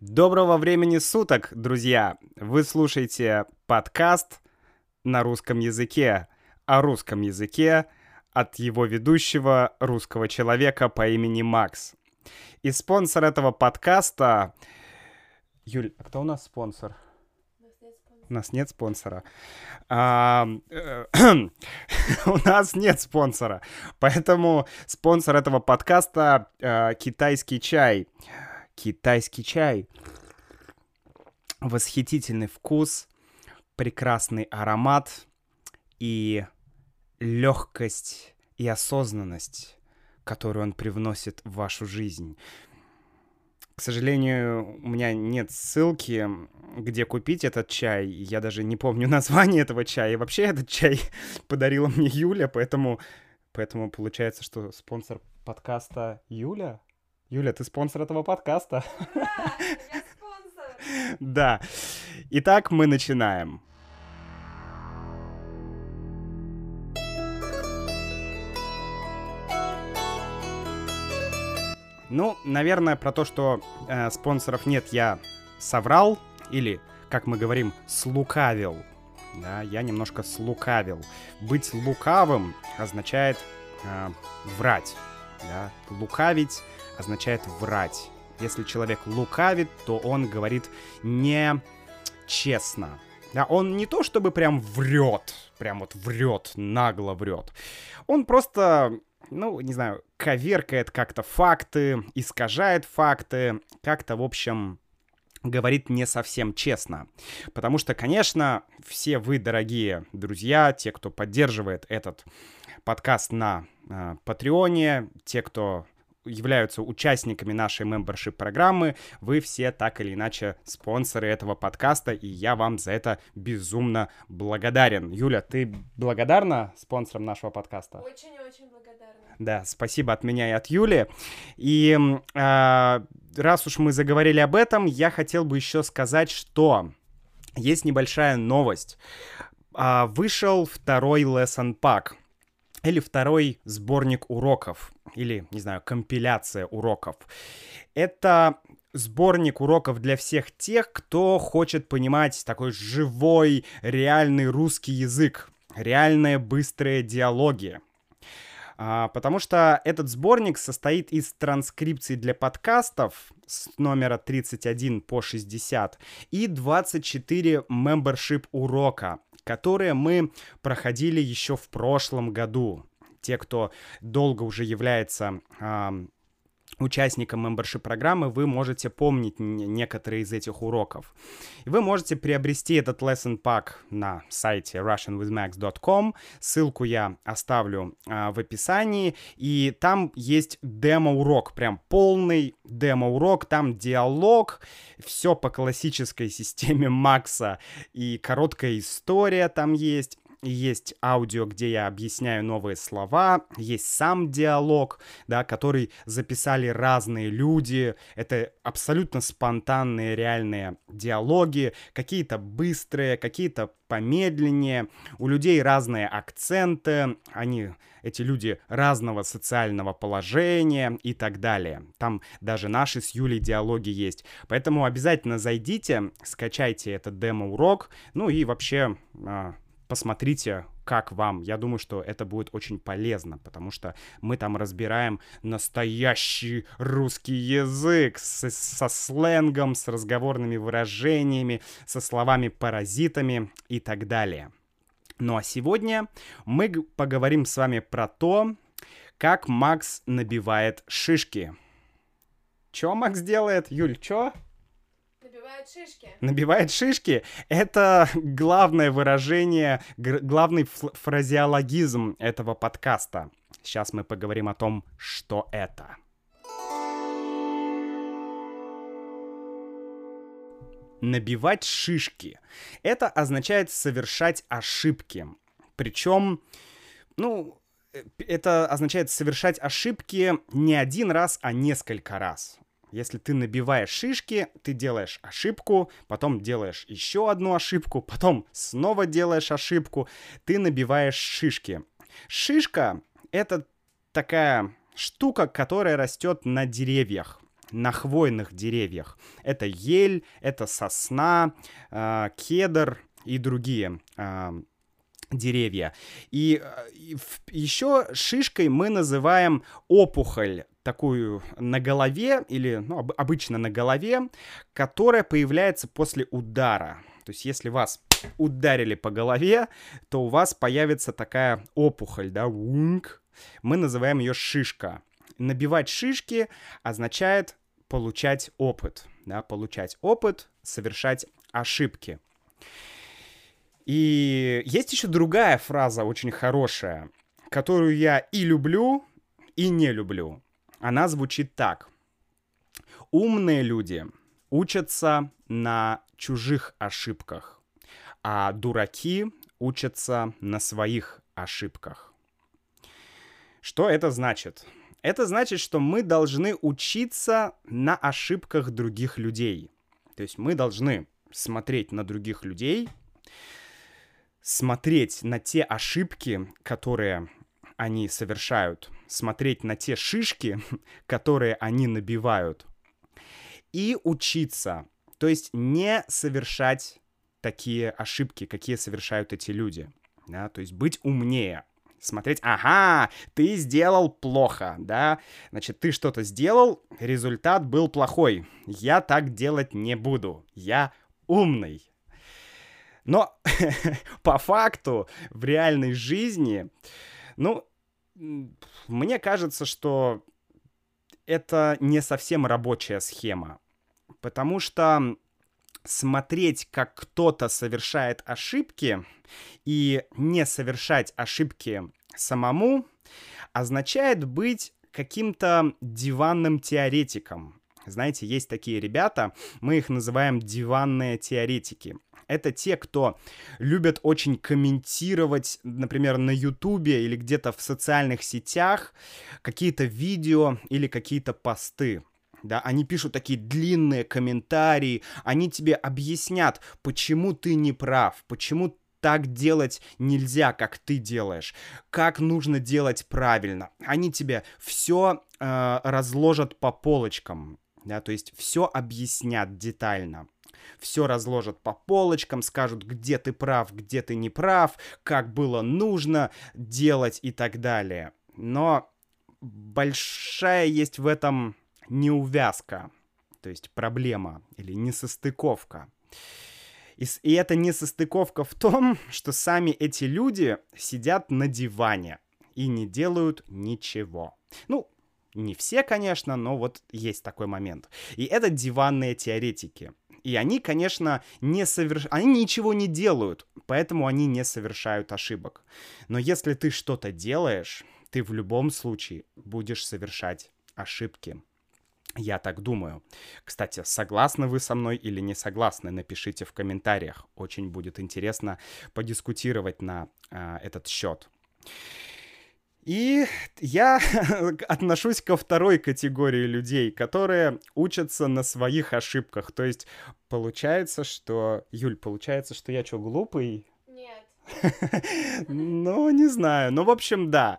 Доброго времени суток, друзья! Вы слушаете подкаст на русском языке, о русском языке от его ведущего русского человека по имени Макс. И спонсор этого подкаста... Юль, а кто у нас спонсор? У нас нет спонсора. А, э, у нас нет спонсора. Поэтому спонсор этого подкаста э, китайский чай. Китайский чай. Восхитительный вкус, прекрасный аромат и легкость и осознанность, которую он привносит в вашу жизнь. К сожалению, у меня нет ссылки, где купить этот чай. Я даже не помню название этого чая. И вообще этот чай подарила мне Юля, поэтому, поэтому получается, что спонсор подкаста Юля. Юля, ты спонсор этого подкаста. Да, я спонсор. Да. Итак, мы начинаем. Ну, наверное, про то, что э, спонсоров нет, я соврал. Или, как мы говорим, слукавил. Да, я немножко слукавил. Быть лукавым означает э, врать. Да? Лукавить означает врать. Если человек лукавит, то он говорит не честно. Да, он не то чтобы прям врет, прям вот врет, нагло врет. Он просто ну, не знаю, коверкает как-то факты, искажает факты, как-то, в общем, говорит не совсем честно. Потому что, конечно, все вы, дорогие друзья, те, кто поддерживает этот подкаст на э, те, кто являются участниками нашей мембершип программы, вы все так или иначе спонсоры этого подкаста, и я вам за это безумно благодарен. Юля, ты благодарна спонсорам нашего подкаста? Очень-очень благодарна. Да, спасибо от меня и от Юли. И э, раз уж мы заговорили об этом, я хотел бы еще сказать, что есть небольшая новость. Э, вышел второй lesson pack или второй сборник уроков, или, не знаю, компиляция уроков. Это сборник уроков для всех тех, кто хочет понимать такой живой, реальный русский язык, реальные быстрые диалоги. А, потому что этот сборник состоит из транскрипций для подкастов с номера 31 по 60 и 24 membership урока, которые мы проходили еще в прошлом году. Те, кто долго уже является участникам membership программы, вы можете помнить некоторые из этих уроков. Вы можете приобрести этот lesson pack на сайте russianwithmax.com. Ссылку я оставлю а, в описании. И там есть демо-урок, прям полный демо-урок. Там диалог, все по классической системе Макса. И короткая история там есть есть аудио, где я объясняю новые слова, есть сам диалог, да, который записали разные люди, это абсолютно спонтанные реальные диалоги, какие-то быстрые, какие-то помедленнее, у людей разные акценты, они, эти люди разного социального положения и так далее. Там даже наши с Юлей диалоги есть. Поэтому обязательно зайдите, скачайте этот демо-урок, ну и вообще а, посмотрите, как вам. Я думаю, что это будет очень полезно, потому что мы там разбираем настоящий русский язык с, со сленгом, с разговорными выражениями, со словами-паразитами и так далее. Ну а сегодня мы поговорим с вами про то, как Макс набивает шишки. Чё Макс делает? Юль, чё? Набивает шишки. Набивает шишки. Это главное выражение, главный фразеологизм этого подкаста. Сейчас мы поговорим о том, что это. Набивать шишки. Это означает совершать ошибки. Причем, ну, э, это означает совершать ошибки не один раз, а несколько раз. Если ты набиваешь шишки, ты делаешь ошибку, потом делаешь еще одну ошибку, потом снова делаешь ошибку, ты набиваешь шишки. Шишка — это такая штука, которая растет на деревьях. на хвойных деревьях. Это ель, это сосна, э, кедр и другие э, деревья. И, и еще шишкой мы называем опухоль такую на голове или ну, обычно на голове, которая появляется после удара. То есть если вас ударили по голове, то у вас появится такая опухоль, да, вунг. Мы называем ее шишка. Набивать шишки означает получать опыт, да, получать опыт, совершать ошибки. И есть еще другая фраза очень хорошая, которую я и люблю, и не люблю. Она звучит так. Умные люди учатся на чужих ошибках, а дураки учатся на своих ошибках. Что это значит? Это значит, что мы должны учиться на ошибках других людей. То есть мы должны смотреть на других людей, смотреть на те ошибки, которые они совершают, смотреть на те шишки, которые они набивают, и учиться. То есть не совершать такие ошибки, какие совершают эти люди. Да? То есть быть умнее смотреть, ага, ты сделал плохо, да, значит, ты что-то сделал, результат был плохой, я так делать не буду, я умный. Но по факту в реальной жизни, ну, мне кажется, что это не совсем рабочая схема, потому что смотреть, как кто-то совершает ошибки, и не совершать ошибки самому, означает быть каким-то диванным теоретиком. Знаете, есть такие ребята, мы их называем диванные теоретики. Это те, кто любят очень комментировать, например, на Ютубе или где-то в социальных сетях какие-то видео или какие-то посты да, они пишут такие длинные комментарии, они тебе объяснят, почему ты не прав, почему так делать нельзя, как ты делаешь, как нужно делать правильно. Они тебе все э, разложат по полочкам, да, то есть все объяснят детально. Все разложат по полочкам, скажут, где ты прав, где ты не прав, как было нужно делать и так далее. Но большая есть в этом неувязка, то есть проблема или несостыковка. И, и эта несостыковка в том, что сами эти люди сидят на диване и не делают ничего. Ну, не все, конечно, но вот есть такой момент. И это диванные теоретики. И они, конечно, не соверш... они ничего не делают, поэтому они не совершают ошибок. Но если ты что-то делаешь, ты в любом случае будешь совершать ошибки. Я так думаю. Кстати, согласны вы со мной или не согласны, напишите в комментариях. Очень будет интересно подискутировать на э, этот счет. И я отношусь ко второй категории людей, которые учатся на своих ошибках. То есть получается, что... Юль, получается, что я что, глупый? Нет. Ну, не знаю. Ну, в общем, да.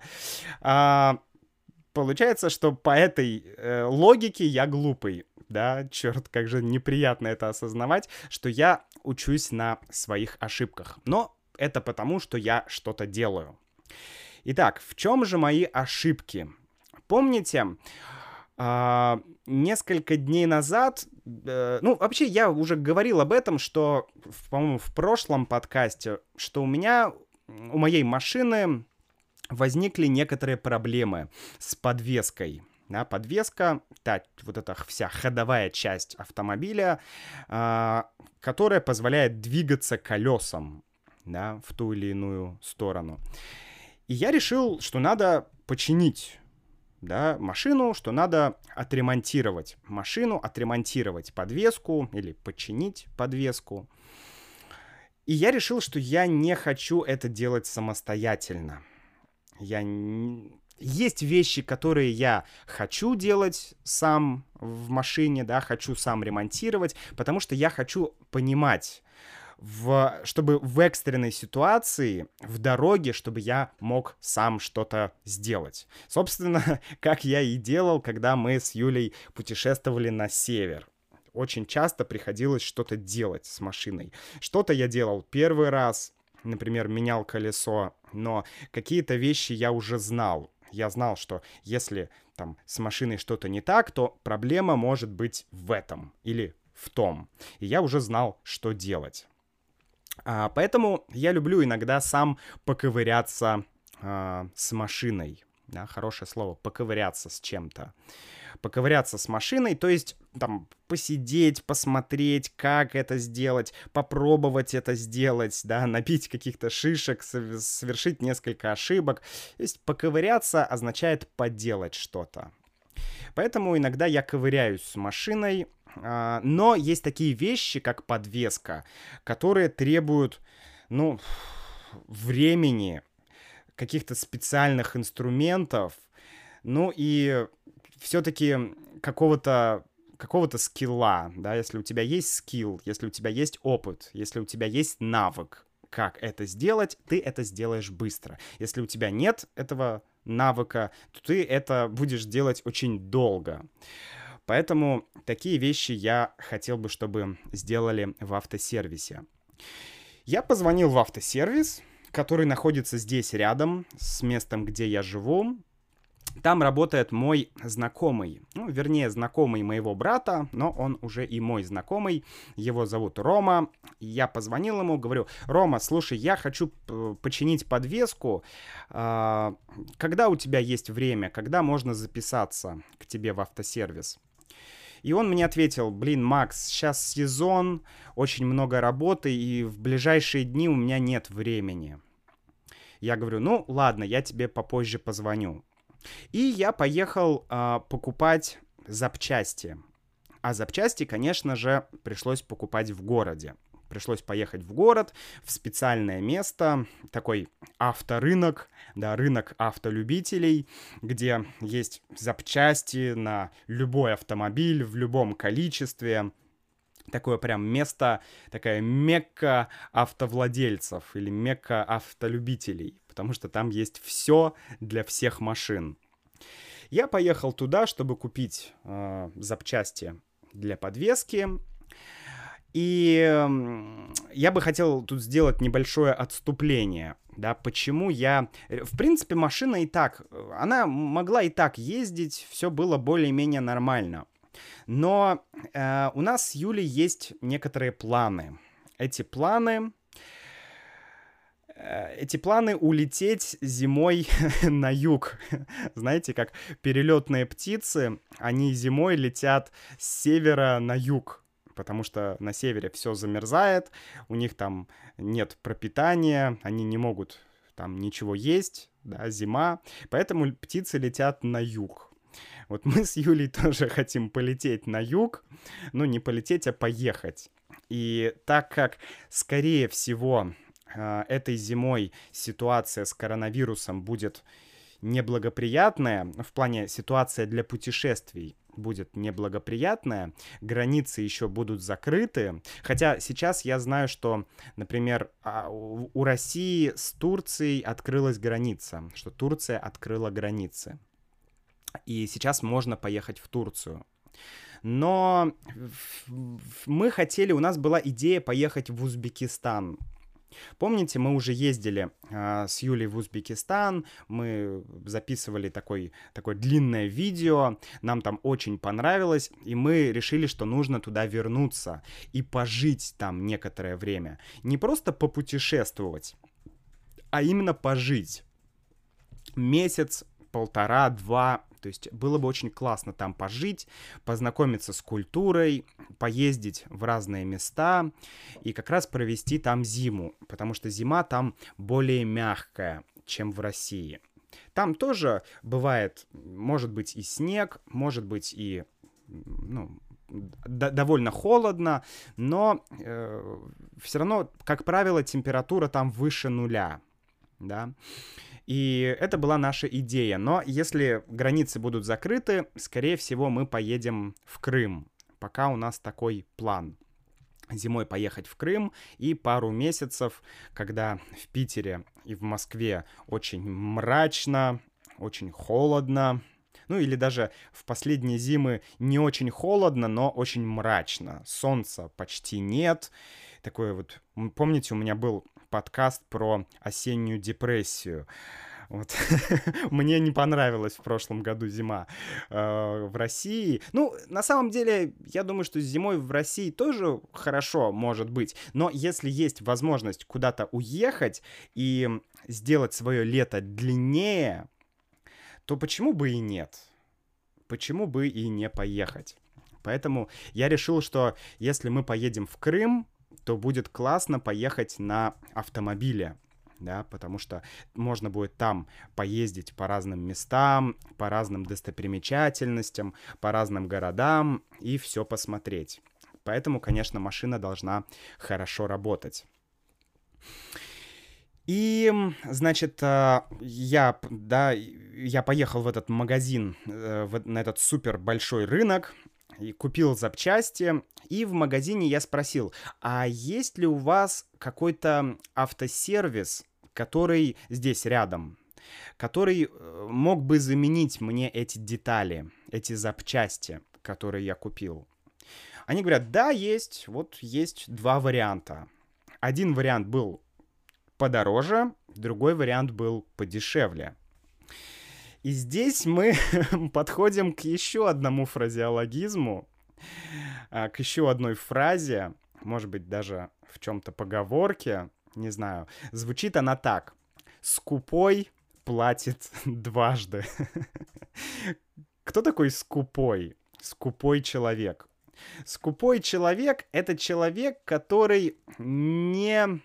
А, получается, что по этой э, логике я глупый. Да, черт, как же неприятно это осознавать, что я учусь на своих ошибках. Но это потому, что я что-то делаю. Итак, в чем же мои ошибки? Помните, э, несколько дней назад, э, ну, вообще я уже говорил об этом, что, по-моему, в прошлом подкасте, что у меня, у моей машины возникли некоторые проблемы с подвеской. Да, подвеска, та, вот эта вся ходовая часть автомобиля, э, которая позволяет двигаться колесам да, в ту или иную сторону. И я решил, что надо починить да, машину, что надо отремонтировать машину, отремонтировать подвеску или починить подвеску. И я решил, что я не хочу это делать самостоятельно. Я есть вещи, которые я хочу делать сам в машине, да, хочу сам ремонтировать, потому что я хочу понимать, в, чтобы в экстренной ситуации, в дороге, чтобы я мог сам что-то сделать. Собственно, как я и делал, когда мы с Юлей путешествовали на север. Очень часто приходилось что-то делать с машиной. Что-то я делал первый раз, например, менял колесо, но какие-то вещи я уже знал. Я знал, что если там с машиной что-то не так, то проблема может быть в этом или в том. И я уже знал, что делать. А, поэтому я люблю иногда сам поковыряться а, с машиной. Да, хорошее слово, поковыряться с чем-то. Поковыряться с машиной, то есть там посидеть, посмотреть, как это сделать, попробовать это сделать, да, набить каких-то шишек, совершить несколько ошибок. То есть поковыряться означает поделать что-то. Поэтому иногда я ковыряюсь с машиной, а, но есть такие вещи, как подвеска, которые требуют, ну, времени, каких-то специальных инструментов, ну и все-таки какого-то какого-то скилла, да, если у тебя есть скилл, если у тебя есть опыт, если у тебя есть навык, как это сделать, ты это сделаешь быстро. Если у тебя нет этого навыка, то ты это будешь делать очень долго. Поэтому такие вещи я хотел бы, чтобы сделали в автосервисе. Я позвонил в автосервис, который находится здесь рядом с местом, где я живу. Там работает мой знакомый, ну, вернее, знакомый моего брата, но он уже и мой знакомый. Его зовут Рома. Я позвонил ему, говорю, Рома, слушай, я хочу починить подвеску. А, когда у тебя есть время, когда можно записаться к тебе в автосервис? И он мне ответил, блин, Макс, сейчас сезон, очень много работы, и в ближайшие дни у меня нет времени. Я говорю, ну ладно, я тебе попозже позвоню. И я поехал э, покупать запчасти. А запчасти, конечно же, пришлось покупать в городе. Пришлось поехать в город, в специальное место, такой авторынок, да, рынок автолюбителей, где есть запчасти на любой автомобиль в любом количестве. Такое прям место, такая мекка автовладельцев или мекка автолюбителей потому что там есть все для всех машин. Я поехал туда, чтобы купить э, запчасти для подвески. И я бы хотел тут сделать небольшое отступление, да, почему я... Э, в принципе, машина и так, она могла и так ездить, все было более-менее нормально. Но э, у нас с Юлей есть некоторые планы. Эти планы Э, эти планы улететь зимой на юг. Знаете, как перелетные птицы, они зимой летят с севера на юг, потому что на севере все замерзает, у них там нет пропитания, они не могут там ничего есть, да, зима, поэтому птицы летят на юг. Вот мы с Юлей тоже хотим полететь на юг, ну не полететь, а поехать. И так как, скорее всего, этой зимой ситуация с коронавирусом будет неблагоприятная, в плане ситуация для путешествий будет неблагоприятная, границы еще будут закрыты. Хотя сейчас я знаю, что, например, а, у России с Турцией открылась граница, что Турция открыла границы. И сейчас можно поехать в Турцию. Но мы хотели, у нас была идея поехать в Узбекистан Помните, мы уже ездили э, с Юлей в Узбекистан, мы записывали такой, такое длинное видео, нам там очень понравилось, и мы решили, что нужно туда вернуться и пожить там некоторое время. Не просто попутешествовать, а именно пожить. Месяц, полтора, два, то есть было бы очень классно там пожить, познакомиться с культурой, поездить в разные места и как раз провести там зиму, потому что зима там более мягкая, чем в России. Там тоже бывает, может быть и снег, может быть и ну, довольно холодно, но э, все равно, как правило, температура там выше нуля, да. И это была наша идея. Но если границы будут закрыты, скорее всего, мы поедем в Крым. Пока у нас такой план. зимой поехать в Крым и пару месяцев, когда в Питере и в Москве очень мрачно, очень холодно, ну или даже в последние зимы не очень холодно, но очень мрачно. Солнца почти нет. Такое вот, помните, у меня был подкаст про осеннюю депрессию. Вот. Мне не понравилась в прошлом году зима э, в России. Ну, на самом деле, я думаю, что зимой в России тоже хорошо может быть. Но если есть возможность куда-то уехать и сделать свое лето длиннее, то почему бы и нет? Почему бы и не поехать? Поэтому я решил, что если мы поедем в Крым, то будет классно поехать на автомобиле да, потому что можно будет там поездить по разным местам, по разным достопримечательностям, по разным городам и все посмотреть. Поэтому, конечно, машина должна хорошо работать. И, значит, э, я, да, я поехал в этот магазин, э, на этот супер большой рынок, и купил запчасти, и в магазине я спросил, а есть ли у вас какой-то автосервис, который здесь рядом, который э, мог бы заменить мне эти детали, эти запчасти, которые я купил. Они говорят, да, есть, вот есть два варианта. Один вариант был подороже, другой вариант был подешевле. И здесь мы подходим к еще одному фразеологизму, а, к еще одной фразе, может быть, даже в чем-то поговорке, не знаю. Звучит она так. Скупой платит дважды. Кто такой скупой? Скупой человек. Скупой человек — это человек, который не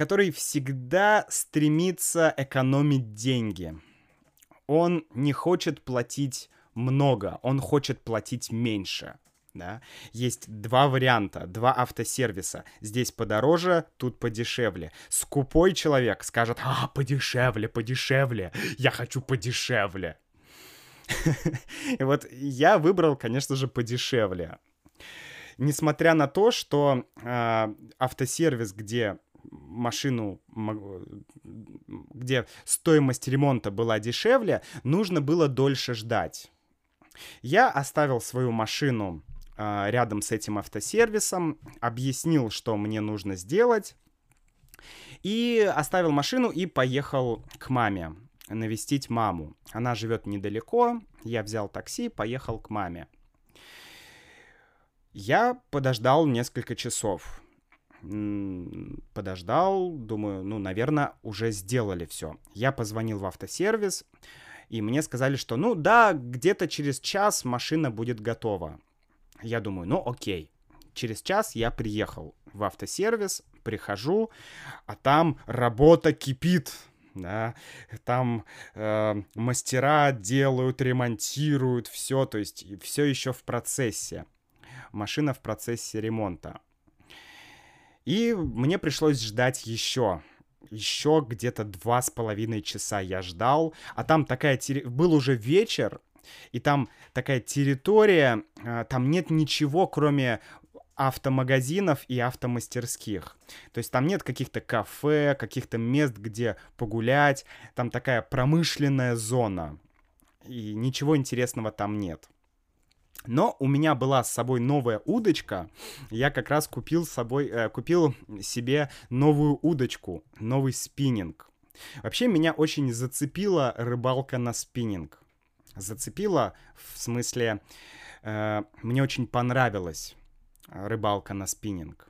который всегда стремится экономить деньги. Он не хочет платить много, он хочет платить меньше. Да? Есть два варианта, два автосервиса. Здесь подороже, тут подешевле. Скупой человек скажет, а, подешевле, подешевле, я хочу подешевле. И вот я выбрал, конечно же, подешевле. Несмотря на то, что э, автосервис, где машину, где стоимость ремонта была дешевле, нужно было дольше ждать. Я оставил свою машину э, рядом с этим автосервисом, объяснил, что мне нужно сделать, и оставил машину и поехал к маме навестить маму. Она живет недалеко, я взял такси, поехал к маме. Я подождал несколько часов подождал, думаю, ну, наверное, уже сделали все. Я позвонил в автосервис, и мне сказали, что, ну, да, где-то через час машина будет готова. Я думаю, ну, окей. Через час я приехал в автосервис, прихожу, а там работа кипит, да, там э, мастера делают, ремонтируют все, то есть все еще в процессе. Машина в процессе ремонта. И мне пришлось ждать еще. Еще где-то два с половиной часа я ждал. А там такая... Терри... Был уже вечер, и там такая территория, а, там нет ничего, кроме автомагазинов и автомастерских. То есть там нет каких-то кафе, каких-то мест, где погулять. Там такая промышленная зона. И ничего интересного там нет. Но у меня была с собой новая удочка. Я как раз купил, с собой, э, купил себе новую удочку, новый спиннинг. Вообще меня очень зацепила рыбалка на спиннинг. Зацепила в смысле, э, мне очень понравилась рыбалка на спиннинг.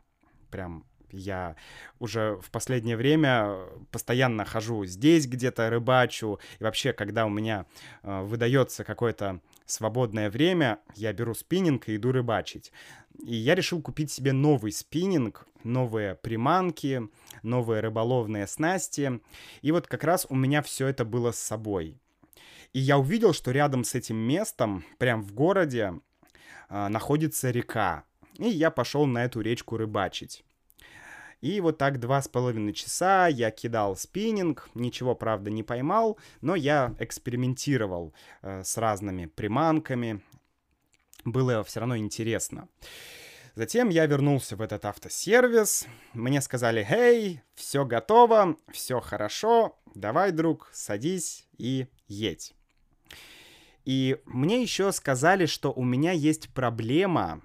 Прям я уже в последнее время постоянно хожу здесь где-то рыбачу. И вообще, когда у меня э, выдается какое-то свободное время, я беру спиннинг и иду рыбачить. И я решил купить себе новый спиннинг, новые приманки, новые рыболовные снасти. И вот как раз у меня все это было с собой. И я увидел, что рядом с этим местом, прям в городе, э, находится река. И я пошел на эту речку рыбачить. И вот так два с половиной часа я кидал спиннинг, ничего, правда, не поймал, но я экспериментировал э, с разными приманками. Было все равно интересно. Затем я вернулся в этот автосервис. Мне сказали, «Эй, все готово, все хорошо, давай, друг, садись и едь». И мне еще сказали, что у меня есть проблема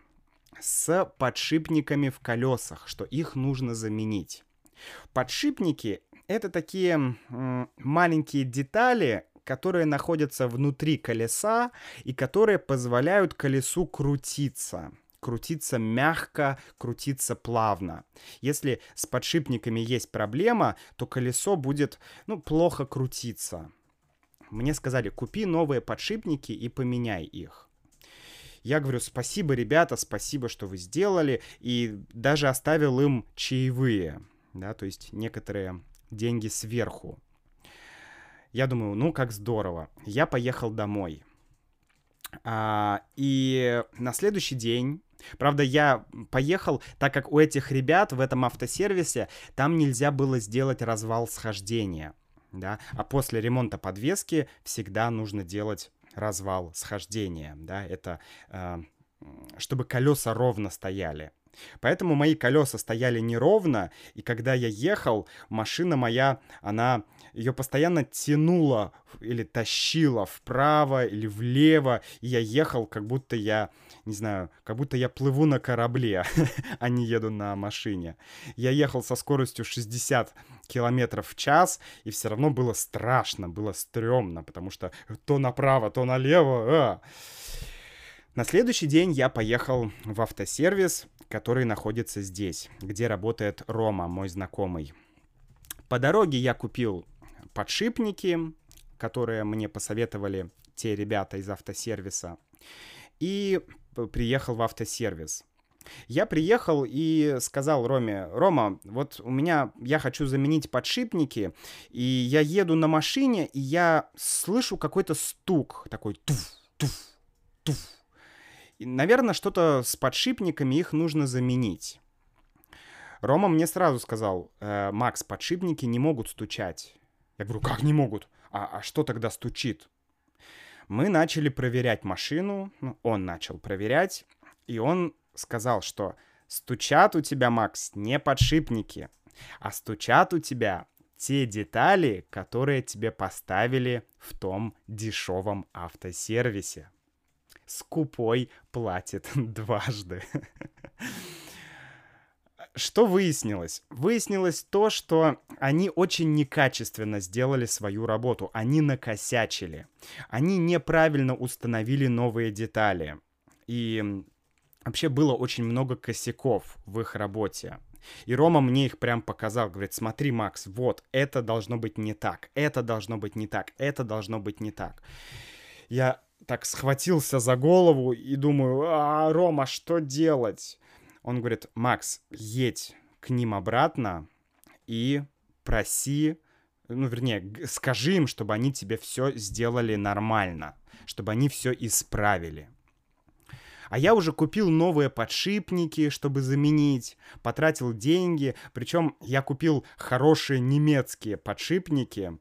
с подшипниками в колесах, что их нужно заменить. Подшипники — это такие маленькие детали, которые находятся внутри колеса и которые позволяют колесу крутиться крутиться мягко, крутиться плавно. Если с подшипниками есть проблема, то колесо будет, ну, плохо крутиться. Мне сказали, купи новые подшипники и поменяй их. Я говорю, спасибо, ребята, спасибо, что вы сделали, и даже оставил им чаевые, да, то есть некоторые деньги сверху. Я думаю, ну как здорово. Я поехал домой. А, и на следующий день Правда, я поехал, так как у этих ребят в этом автосервисе там нельзя было сделать развал схождения, да, а после ремонта подвески всегда нужно делать развал схождения, да, это э, чтобы колеса ровно стояли. Поэтому мои колеса стояли неровно, и когда я ехал, машина моя, она ее постоянно тянула или тащила вправо или влево, и я ехал, как будто я, не знаю, как будто я плыву на корабле, а не еду на машине. Я ехал со скоростью 60 километров в час, и все равно было страшно, было стрёмно, потому что то направо, то налево. А. На следующий день я поехал в автосервис, который находится здесь, где работает Рома, мой знакомый. По дороге я купил подшипники, которые мне посоветовали те ребята из автосервиса, и приехал в автосервис. Я приехал и сказал Роме, Рома, вот у меня, я хочу заменить подшипники, и я еду на машине, и я слышу какой-то стук, такой туф, туф, туф, и, наверное, что-то с подшипниками их нужно заменить. Рома мне сразу сказал, э, Макс, подшипники не могут стучать. Я говорю, как не могут? А, а что тогда стучит? Мы начали проверять машину, ну, он начал проверять, и он сказал, что стучат у тебя, Макс, не подшипники, а стучат у тебя те детали, которые тебе поставили в том дешевом автосервисе скупой платит дважды. Что выяснилось? Выяснилось то, что они очень некачественно сделали свою работу. Они накосячили. Они неправильно установили новые детали. И вообще было очень много косяков в их работе. И Рома мне их прям показал, говорит, смотри, Макс, вот, это должно быть не так, это должно быть не так, это должно быть не так. Я так схватился за голову и думаю, а, Рома, что делать? Он говорит, Макс, едь к ним обратно и проси, ну, вернее, скажи им, чтобы они тебе все сделали нормально, чтобы они все исправили. А я уже купил новые подшипники, чтобы заменить, потратил деньги, причем я купил хорошие немецкие подшипники,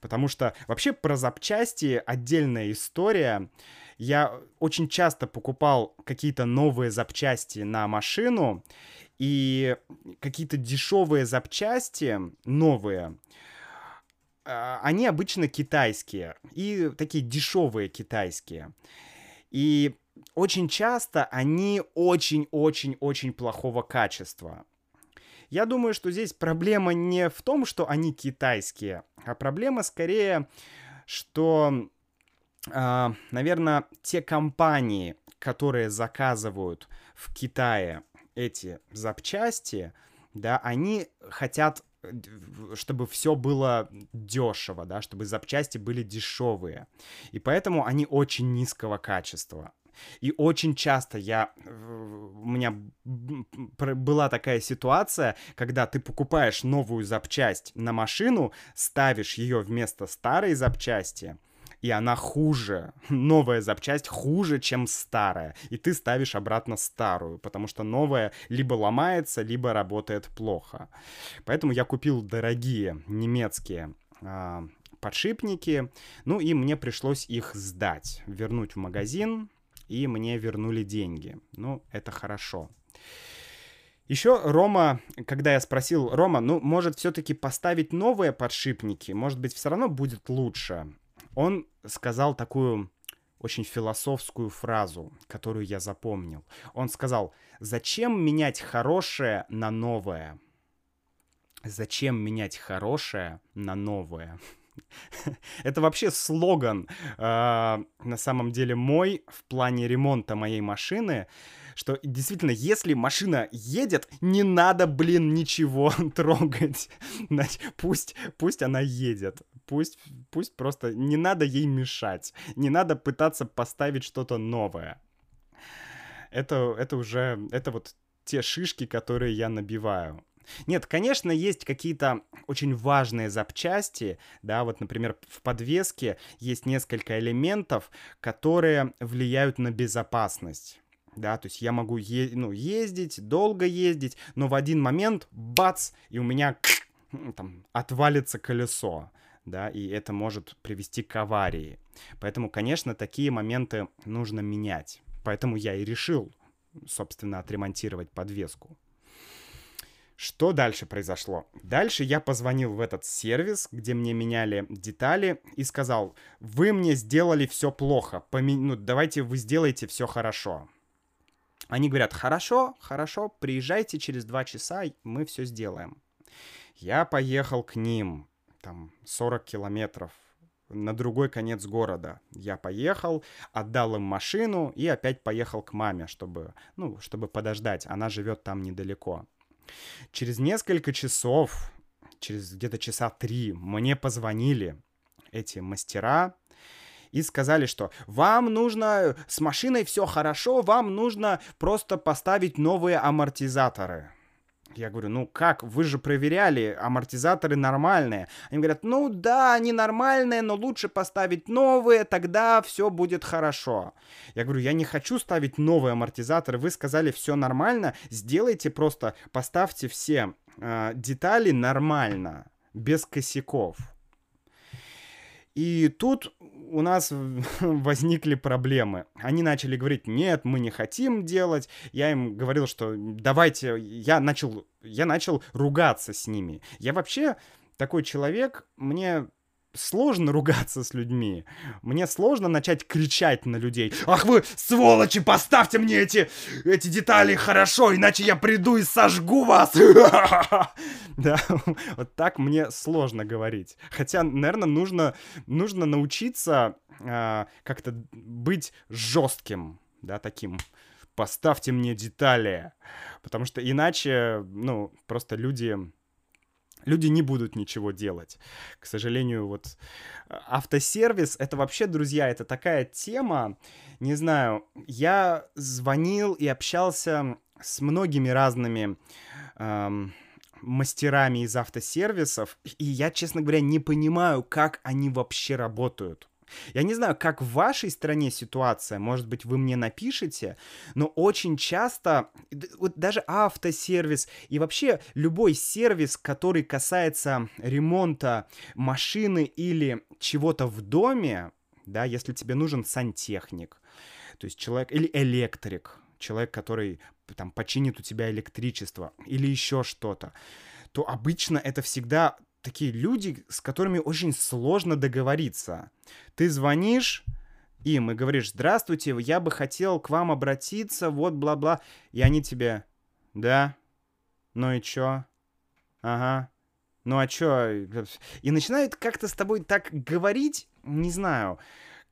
потому что вообще про запчасти отдельная история. Я очень часто покупал какие-то новые запчасти на машину, и какие-то дешевые запчасти, новые, а, они обычно китайские, и такие дешевые китайские. И очень часто они очень-очень-очень плохого качества. Я думаю, что здесь проблема не в том, что они китайские, а проблема скорее, что, э, наверное, те компании, которые заказывают в Китае эти запчасти, да, они хотят чтобы все было дешево, да, чтобы запчасти были дешевые. И поэтому они очень низкого качества. И очень часто я... У меня была такая ситуация, когда ты покупаешь новую запчасть на машину, ставишь ее вместо старой запчасти, и она хуже. Новая запчасть хуже, чем старая. И ты ставишь обратно старую, потому что новая либо ломается, либо работает плохо. Поэтому я купил дорогие немецкие а, подшипники, ну и мне пришлось их сдать, вернуть в магазин, и мне вернули деньги. Ну, это хорошо. Еще Рома, когда я спросил, Рома, ну, может, все-таки поставить новые подшипники? Может быть, все равно будет лучше? Он сказал такую очень философскую фразу, которую я запомнил. Он сказал, зачем менять хорошее на новое? Зачем менять хорошее на новое? Это вообще слоган, э, на самом деле, мой в плане ремонта моей машины, что действительно, если машина едет, не надо, блин, ничего трогать. Пусть, пусть она едет. Пусть, пусть просто не надо ей мешать. Не надо пытаться поставить что-то новое. Это, это уже, это вот те шишки, которые я набиваю. Нет, конечно, есть какие-то очень важные запчасти, да, вот, например, в подвеске есть несколько элементов, которые влияют на безопасность. Да, то есть я могу е- ну, ездить, долго ездить, но в один момент, бац, и у меня там отвалится колесо да, и это может привести к аварии. Поэтому, конечно, такие моменты нужно менять. Поэтому я и решил, собственно, отремонтировать подвеску. Что дальше произошло? Дальше я позвонил в этот сервис, где мне меняли детали, и сказал, вы мне сделали все плохо, поме... ну, давайте вы сделаете все хорошо. Они говорят, хорошо, хорошо, приезжайте через два часа, мы все сделаем. Я поехал к ним, там 40 километров на другой конец города. Я поехал, отдал им машину и опять поехал к маме, чтобы, ну, чтобы подождать. Она живет там недалеко. Через несколько часов, через где-то часа три, мне позвонили эти мастера и сказали, что вам нужно с машиной все хорошо, вам нужно просто поставить новые амортизаторы. Я говорю, ну как, вы же проверяли, амортизаторы нормальные. Они говорят, ну да, они нормальные, но лучше поставить новые, тогда все будет хорошо. Я говорю, я не хочу ставить новые амортизаторы, вы сказали, все нормально, сделайте просто, поставьте все э, детали нормально, без косяков. И тут у нас возникли проблемы. Они начали говорить, нет, мы не хотим делать. Я им говорил, что давайте, я начал, я начал ругаться с ними. Я вообще такой человек, мне сложно ругаться с людьми. Мне сложно начать кричать на людей. Ах вы, сволочи, поставьте мне эти, эти детали хорошо, иначе я приду и сожгу вас. Да, вот так мне сложно говорить. Хотя, наверное, нужно, нужно научиться а, как-то быть жестким, да, таким поставьте мне детали, потому что иначе, ну, просто люди люди не будут ничего делать. К сожалению, вот автосервис, это вообще, друзья, это такая тема, не знаю, я звонил и общался с многими разными эм, мастерами из автосервисов, и я, честно говоря, не понимаю, как они вообще работают. Я не знаю, как в вашей стране ситуация, может быть, вы мне напишите, но очень часто, вот даже автосервис и вообще любой сервис, который касается ремонта машины или чего-то в доме, да, если тебе нужен сантехник, то есть человек, или электрик, человек, который там починит у тебя электричество или еще что-то, то обычно это всегда такие люди, с которыми очень сложно договориться. Ты звонишь им и говоришь, здравствуйте, я бы хотел к вам обратиться, вот бла-бла. И они тебе, да, ну и чё? Ага, ну а чё? И начинают как-то с тобой так говорить, не знаю,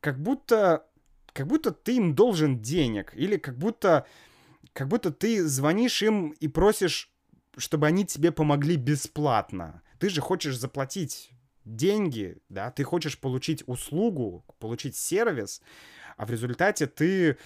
как будто, как будто ты им должен денег, или как будто, как будто ты звонишь им и просишь, чтобы они тебе помогли бесплатно. Ты же хочешь заплатить деньги, да, ты хочешь получить услугу, получить сервис, а в результате ты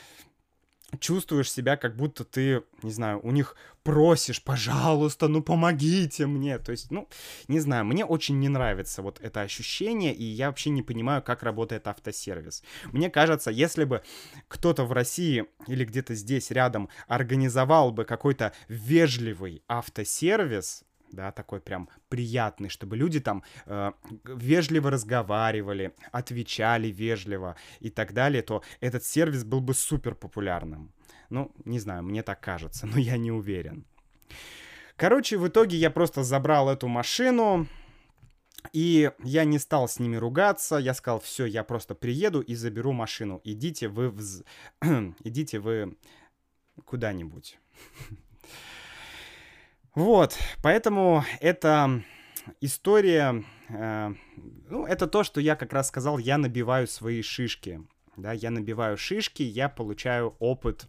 чувствуешь себя, как будто ты, не знаю, у них просишь, пожалуйста, ну помогите мне. То есть, ну, не знаю, мне очень не нравится вот это ощущение, и я вообще не понимаю, как работает автосервис. Мне кажется, если бы кто-то в России или где-то здесь рядом организовал бы какой-то вежливый автосервис, да, такой прям приятный, чтобы люди там э, вежливо разговаривали, отвечали вежливо и так далее, то этот сервис был бы супер популярным. Ну, не знаю, мне так кажется, но я не уверен. Короче, в итоге я просто забрал эту машину, и я не стал с ними ругаться, я сказал, все, я просто приеду и заберу машину. Идите вы, вз... идите вы куда-нибудь. Вот, поэтому это история, э, ну, это то, что я как раз сказал, я набиваю свои шишки, да, я набиваю шишки, я получаю опыт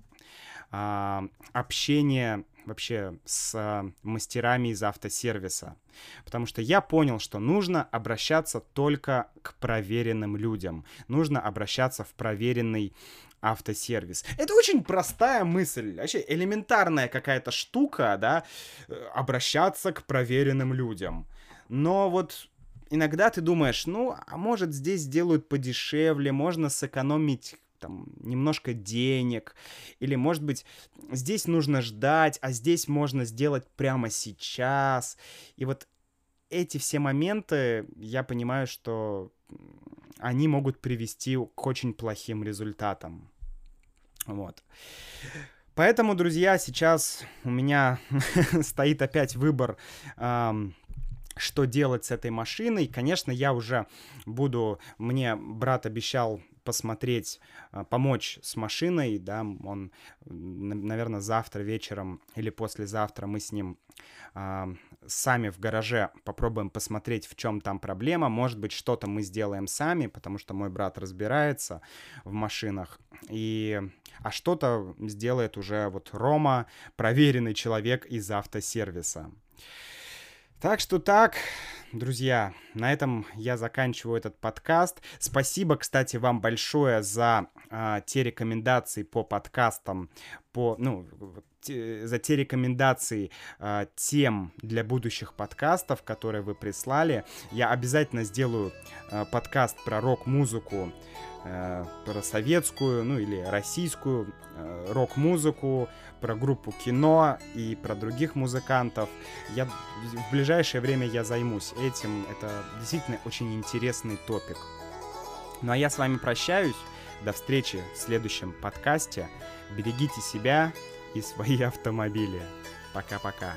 э, общения вообще с э, мастерами из автосервиса. Потому что я понял, что нужно обращаться только к проверенным людям. Нужно обращаться в проверенный автосервис. Это очень простая мысль, вообще элементарная какая-то штука, да, э, обращаться к проверенным людям. Но вот иногда ты думаешь, ну, а может здесь сделают подешевле, можно сэкономить там немножко денег, или, может быть, здесь нужно ждать, а здесь можно сделать прямо сейчас. И вот эти все моменты, я понимаю, что они могут привести к очень плохим результатам. Вот. Поэтому, друзья, сейчас у меня стоит опять выбор, эм, что делать с этой машиной. Конечно, я уже буду... Мне брат обещал посмотреть, а, помочь с машиной, да, он, наверное, завтра вечером или послезавтра мы с ним э, сами в гараже попробуем посмотреть, в чем там проблема, может быть, что-то мы сделаем сами, потому что мой брат разбирается в машинах, и, а что-то сделает уже вот Рома, проверенный человек из автосервиса. Так что так, друзья, на этом я заканчиваю этот подкаст. Спасибо, кстати, вам большое за а, те рекомендации по подкастам, по, ну, те, за те рекомендации а, тем для будущих подкастов, которые вы прислали. Я обязательно сделаю а, подкаст про рок-музыку Э, про советскую, ну или российскую э, рок-музыку, про группу кино и про других музыкантов. Я в ближайшее время я займусь этим. Это действительно очень интересный топик. Ну а я с вами прощаюсь. До встречи в следующем подкасте. Берегите себя и свои автомобили. Пока-пока.